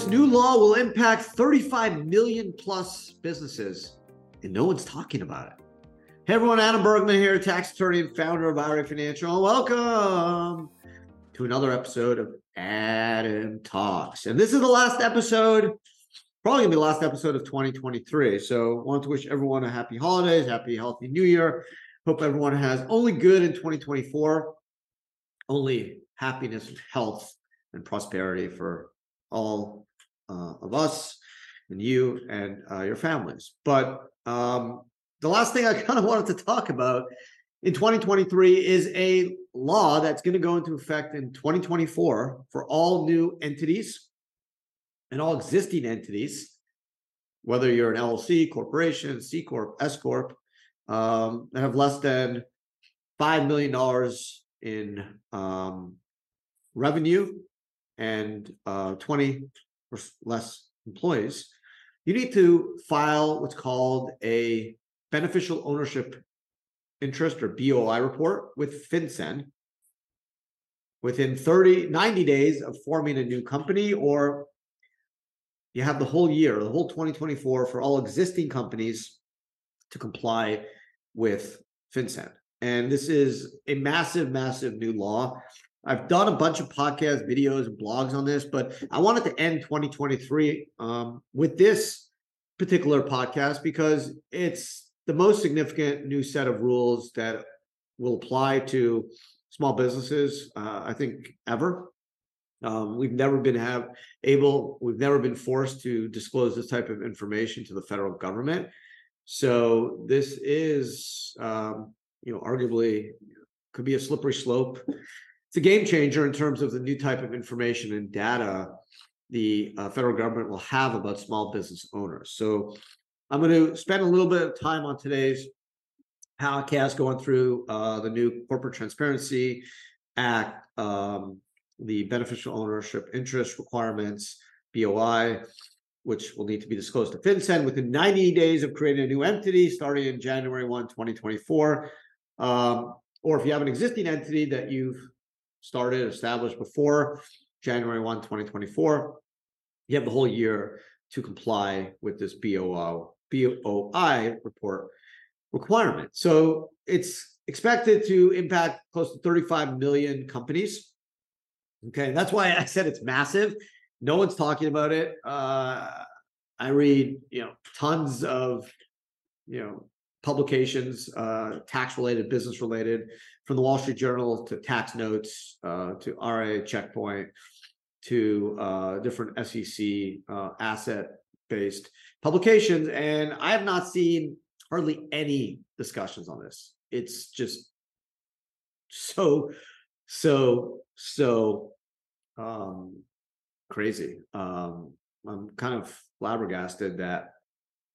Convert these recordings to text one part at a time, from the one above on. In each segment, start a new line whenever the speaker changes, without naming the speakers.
This new law will impact 35 million plus businesses, and no one's talking about it. Hey everyone, Adam Bergman here, tax attorney and founder of IRA Financial, welcome to another episode of Adam Talks. And this is the last episode, probably gonna be the last episode of 2023. So I want to wish everyone a happy holidays, happy healthy new year. Hope everyone has only good in 2024, only happiness health and prosperity for all uh, of us and you and uh, your families. But um, the last thing I kind of wanted to talk about in 2023 is a law that's going to go into effect in 2024 for all new entities and all existing entities, whether you're an LLC, corporation, C Corp, S Corp, um, that have less than $5 million in um, revenue and uh, 20 or less employees, you need to file what's called a beneficial ownership interest or BOI report with FinCEN within 30, 90 days of forming a new company, or you have the whole year, the whole 2024 for all existing companies to comply with FinCEN. And this is a massive, massive new law. I've done a bunch of podcast videos and blogs on this, but I wanted to end 2023 um, with this particular podcast because it's the most significant new set of rules that will apply to small businesses, uh, I think, ever. Um, we've never been have able, we've never been forced to disclose this type of information to the federal government. So this is, um, you know, arguably could be a slippery slope it's a game changer in terms of the new type of information and data the uh, federal government will have about small business owners. So I'm going to spend a little bit of time on today's podcast going through uh, the new Corporate Transparency Act, um, the beneficial ownership interest requirements, BOI, which will need to be disclosed to FinCEN within 90 days of creating a new entity starting in January 1, 2024. Um, or if you have an existing entity that you've started, established before January 1, 2024, you have the whole year to comply with this BOO, BOI report requirement. So it's expected to impact close to 35 million companies. Okay, that's why I said it's massive. No one's talking about it. Uh, I read, you know, tons of, you know, publications, uh, tax related, business related, from the Wall Street Journal to Tax Notes uh, to RIA Checkpoint to uh, different SEC uh, asset based publications. And I have not seen hardly any discussions on this. It's just so, so, so um, crazy. Um, I'm kind of flabbergasted that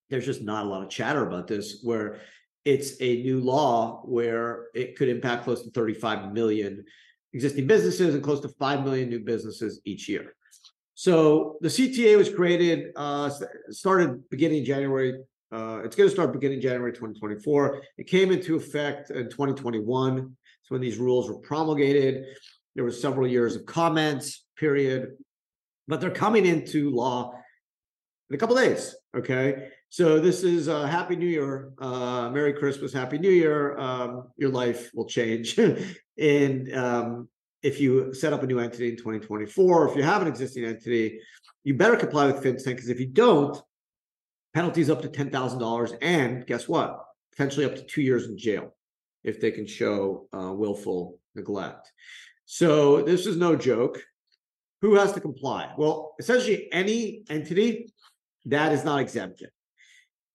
there's just not a lot of chatter about this where it's a new law where it could impact close to 35 million existing businesses and close to 5 million new businesses each year. So the CTA was created, uh, started beginning January. Uh, it's going to start beginning January 2024. It came into effect in 2021. So when these rules were promulgated, there were several years of comments period, but they're coming into law in a couple days. Okay, so this is a Happy New Year, uh, Merry Christmas, Happy New Year. Um, your life will change, and um, if you set up a new entity in 2024, if you have an existing entity, you better comply with FinCEN because if you don't, penalties up to ten thousand dollars, and guess what? Potentially up to two years in jail if they can show uh, willful neglect. So this is no joke. Who has to comply? Well, essentially any entity that is not exempted.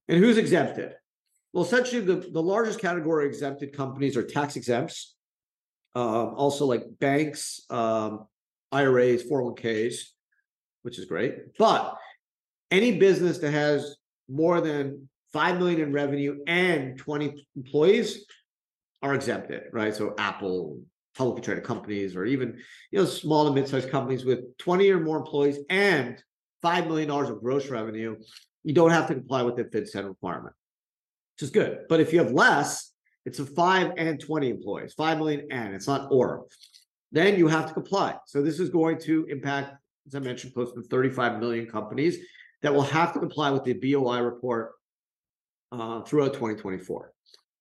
And who's exempted? Well, essentially, the, the largest category of exempted companies are tax exempts, um, also like banks, um, IRAs, 401ks, which is great. But any business that has more than 5 million in revenue and 20 employees are exempted, right? So Apple, publicly traded companies, or even you know small and mid-sized companies with 20 or more employees and $5 million of gross revenue, you don't have to comply with the FinCEN requirement, which is good. But if you have less, it's a five and 20 employees, 5 million and it's not or, then you have to comply. So this is going to impact as I mentioned, close to 35 million companies that will have to comply with the BOI report uh, throughout 2024.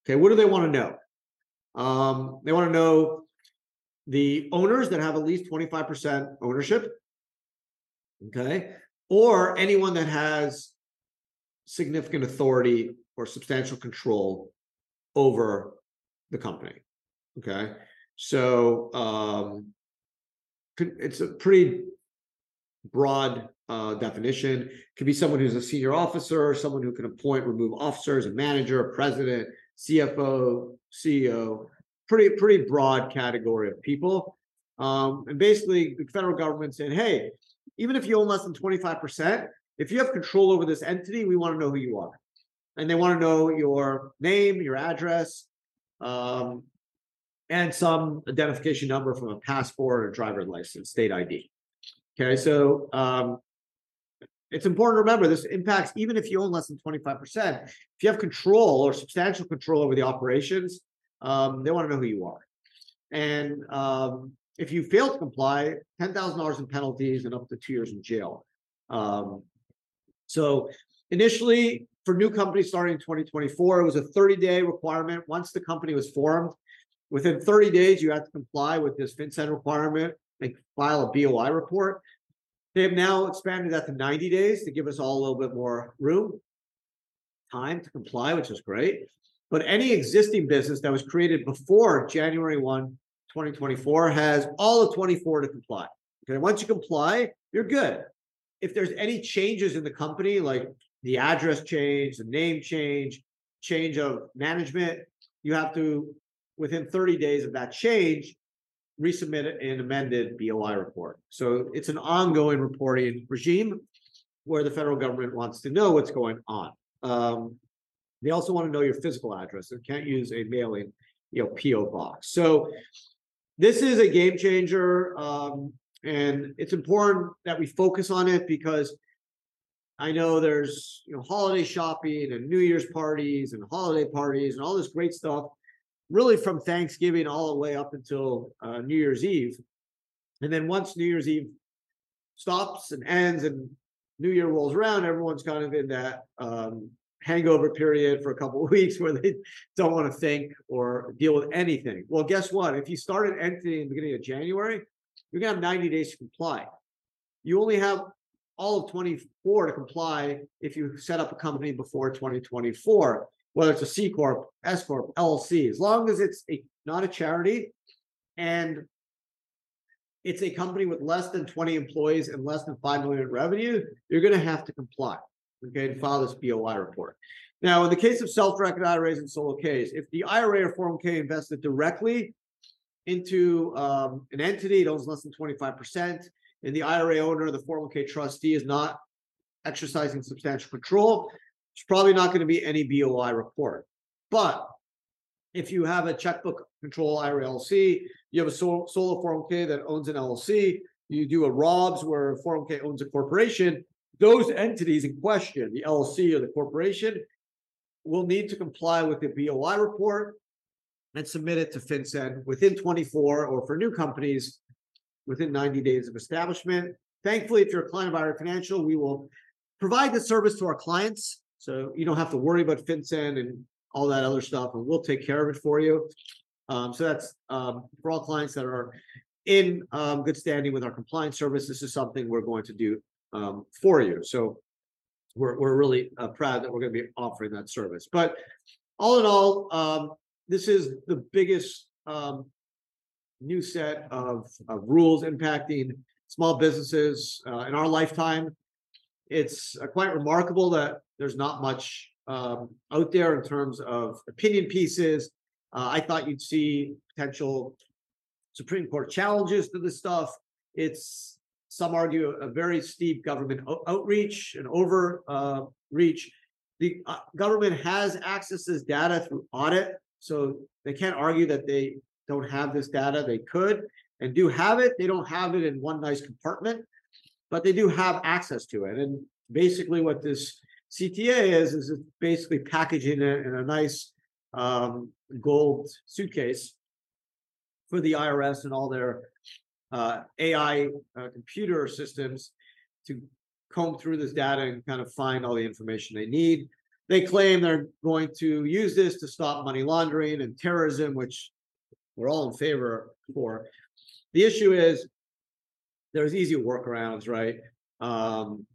Okay, what do they want to know? Um, they want to know the owners that have at least 25% ownership. Okay, or anyone that has significant authority or substantial control over the company. Okay, so um, it's a pretty broad uh, definition. It could be someone who's a senior officer, someone who can appoint, remove officers, a manager, a president, CFO, CEO. Pretty pretty broad category of people. Um, and basically, the federal government saying, hey, even if you own less than 25%, if you have control over this entity, we want to know who you are. And they want to know your name, your address, um, and some identification number from a passport or driver license, state ID. Okay, so um, it's important to remember this impacts even if you own less than 25%. If you have control or substantial control over the operations, um, they want to know who you are. And um, if you fail to comply, $10,000 in penalties and up to two years in jail. Um, so initially, for new companies starting in 2024, it was a 30 day requirement. Once the company was formed, within 30 days, you have to comply with this FinCEN requirement and file a BOI report. They have now expanded that to 90 days to give us all a little bit more room, time to comply, which is great. But any existing business that was created before January 1, 2024 has all of 24 to comply. Okay, once you comply, you're good. If there's any changes in the company, like the address change, the name change, change of management, you have to, within 30 days of that change, resubmit an amended BOI report. So it's an ongoing reporting regime where the federal government wants to know what's going on. Um, they also want to know your physical address. They can't use a mailing, you know, PO box. So this is a game changer, um, and it's important that we focus on it because I know there's you know holiday shopping and New Year's parties and holiday parties and all this great stuff really from Thanksgiving all the way up until uh, New Year's Eve. And then once New Year's Eve stops and ends and New Year rolls around, everyone's kind of in that um, hangover period for a couple of weeks where they don't want to think or deal with anything. Well, guess what? If you start an entity in the beginning of January, you're to have 90 days to comply. You only have all of 24 to comply if you set up a company before 2024 whether it's a C corp, S corp, LLC, as long as it's a not a charity and it's a company with less than 20 employees and less than 5 million in revenue, you're going to have to comply. Okay, and file this BOI report. Now, in the case of self-directed IRAs and solo Ks, if the IRA or 401k invested directly into um, an entity, it owns less than 25%, and the IRA owner, the 401k trustee, is not exercising substantial control, it's probably not going to be any BOI report. But if you have a checkbook control IRA LLC, you have a solo, solo 401k that owns an LLC, you do a ROBS where a 401k owns a corporation, those entities in question, the LLC or the corporation, will need to comply with the BOI report and submit it to FinCEN within 24 or for new companies within 90 days of establishment. Thankfully, if you're a client of IRA Financial, we will provide the service to our clients so you don't have to worry about FinCEN and all that other stuff, and we'll take care of it for you. Um, so that's um, for all clients that are in um, good standing with our compliance service. This is something we're going to do um, for you. So we're we're really uh, proud that we're going to be offering that service. But all in all, um, this is the biggest um, new set of, of rules impacting small businesses uh, in our lifetime it's uh, quite remarkable that there's not much um, out there in terms of opinion pieces. Uh, I thought you'd see potential Supreme Court challenges to this stuff. It's some argue a very steep government outreach and overreach. Uh, the uh, government has access to this data through audit, so they can't argue that they don't have this data. They could and do have it. They don't have it in one nice compartment but they do have access to it. And basically, what this CTA is is it's basically packaging it in a nice um, gold suitcase for the IRS and all their uh, AI uh, computer systems to comb through this data and kind of find all the information they need. They claim they're going to use this to stop money laundering and terrorism, which we're all in favor for. The issue is there's easy workarounds, right? Um,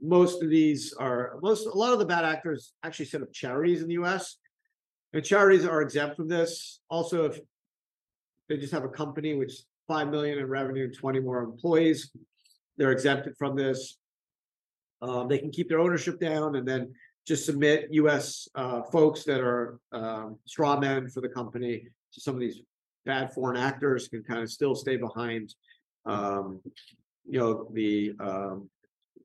most of these are most a lot of the bad actors actually set up charities in the US. And charities are exempt from this. Also, if they just have a company which five million in revenue, 20 more employees, they're exempted from this. Um, they can keep their ownership down and then just submit US uh, folks that are um, straw men for the company. So some of these bad foreign actors can kind of still stay behind, um, you know, the um,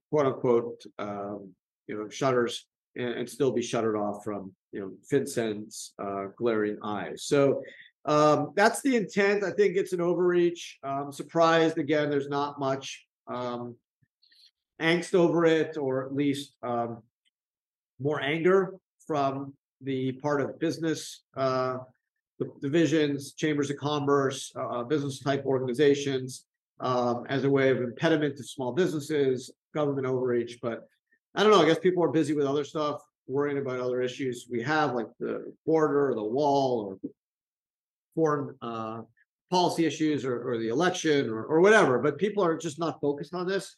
quote unquote, um, you know, shutters and, and, still be shuttered off from, you know, FinCEN's uh, glaring eyes. So um, that's the intent. I think it's an overreach. I'm surprised again. There's not much um, angst over it, or at least um, more anger from the part of business uh, divisions, chambers of commerce, uh, business type organizations, um, as a way of impediment to small businesses, government overreach. But I don't know. I guess people are busy with other stuff, worrying about other issues we have, like the border, or the wall, or foreign uh, policy issues, or, or the election, or, or whatever. But people are just not focused on this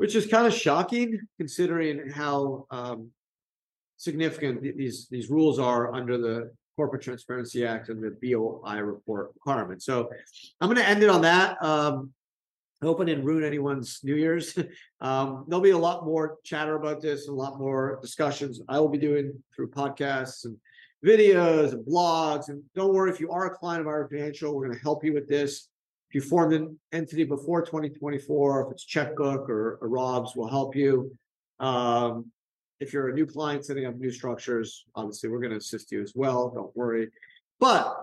which is kind of shocking considering how um, significant these these rules are under the Corporate Transparency Act and the BOI report requirement. So I'm going to end it on that. Um, I hope I didn't ruin anyone's New Year's. um, there'll be a lot more chatter about this, a lot more discussions I will be doing through podcasts and videos and blogs. And don't worry, if you are a client of IRA Financial, we're going to help you with this. If you formed an entity before 2024, if it's checkbook or, or ROBS, will help you. Um, if you're a new client setting up new structures, obviously we're going to assist you as well. Don't worry. But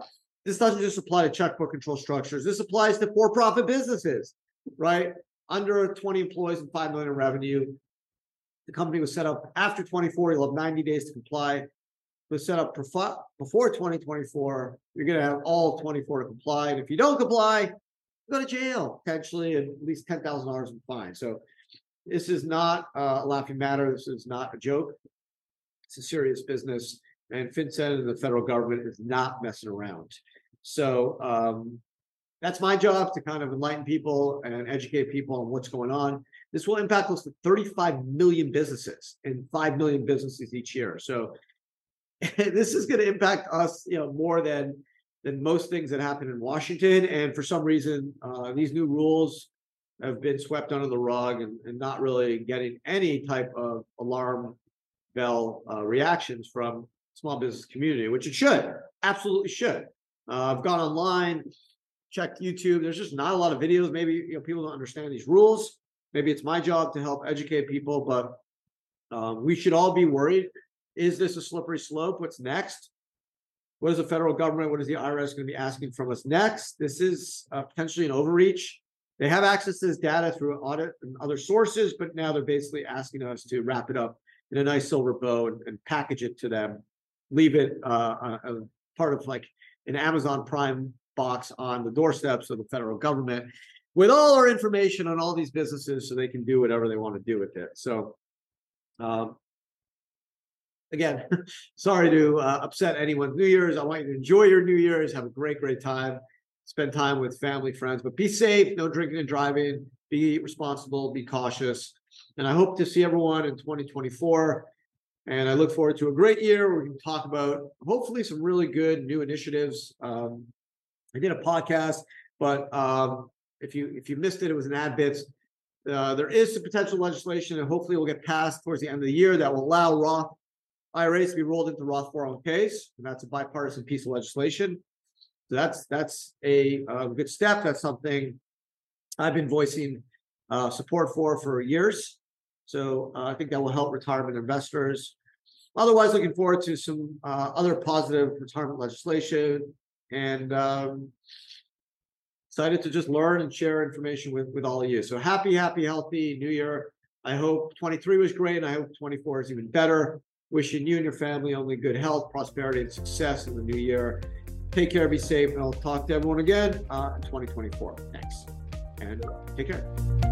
this doesn't just apply to checkbook control structures. This applies to for-profit businesses, right? Under 20 employees and 5 million in revenue. The company was set up after 24. You'll have 90 days to comply. Was set up before 2024. You're going to have all 24 to comply. And if you don't comply, go to jail potentially at least ten thousand dollars in fine. So this is not a laughing matter. This is not a joke. It's a serious business, and FinCEN and the federal government is not messing around. So um, that's my job to kind of enlighten people and educate people on what's going on. This will impact close to 35 million businesses and 5 million businesses each year. So this is going to impact us, you know, more than than most things that happen in Washington. And for some reason, uh, these new rules have been swept under the rug and, and not really getting any type of alarm bell uh, reactions from small business community, which it should, absolutely should. Uh, I've gone online, checked YouTube. There's just not a lot of videos. Maybe you know people don't understand these rules. Maybe it's my job to help educate people, but um, we should all be worried. Is this a slippery slope? What's next? What is the federal government, what is the IRS going to be asking from us next? This is uh, potentially an overreach. They have access to this data through audit and other sources, but now they're basically asking us to wrap it up in a nice silver bow and, and package it to them, leave it uh, a, a part of like an Amazon Prime box on the doorsteps of the federal government with all our information on all these businesses so they can do whatever they want to do with it. So um, again, sorry to uh, upset anyone's New Year's. I want you to enjoy your New Year's, have a great, great time, spend time with family, friends, but be safe, no drinking and driving, be responsible, be cautious. And I hope to see everyone in 2024. And I look forward to a great year. we can talk about hopefully some really good new initiatives. Um, I did a podcast, but um, if you if you missed it, it was an ad bits. Uh, there is some potential legislation, and hopefully, will get passed towards the end of the year that will allow Roth IRAs to be rolled into Roth 401ks, and that's a bipartisan piece of legislation. So that's that's a, a good step. That's something I've been voicing uh, support for for years. So uh, I think that will help retirement investors. Otherwise, looking forward to some uh, other positive retirement legislation and um, excited to just learn and share information with, with all of you. So happy, happy, healthy new year. I hope 23 was great and I hope 24 is even better. Wishing you and your family only good health, prosperity, and success in the new year. Take care, be safe, and I'll talk to everyone again uh, in 2024. Thanks, and take care.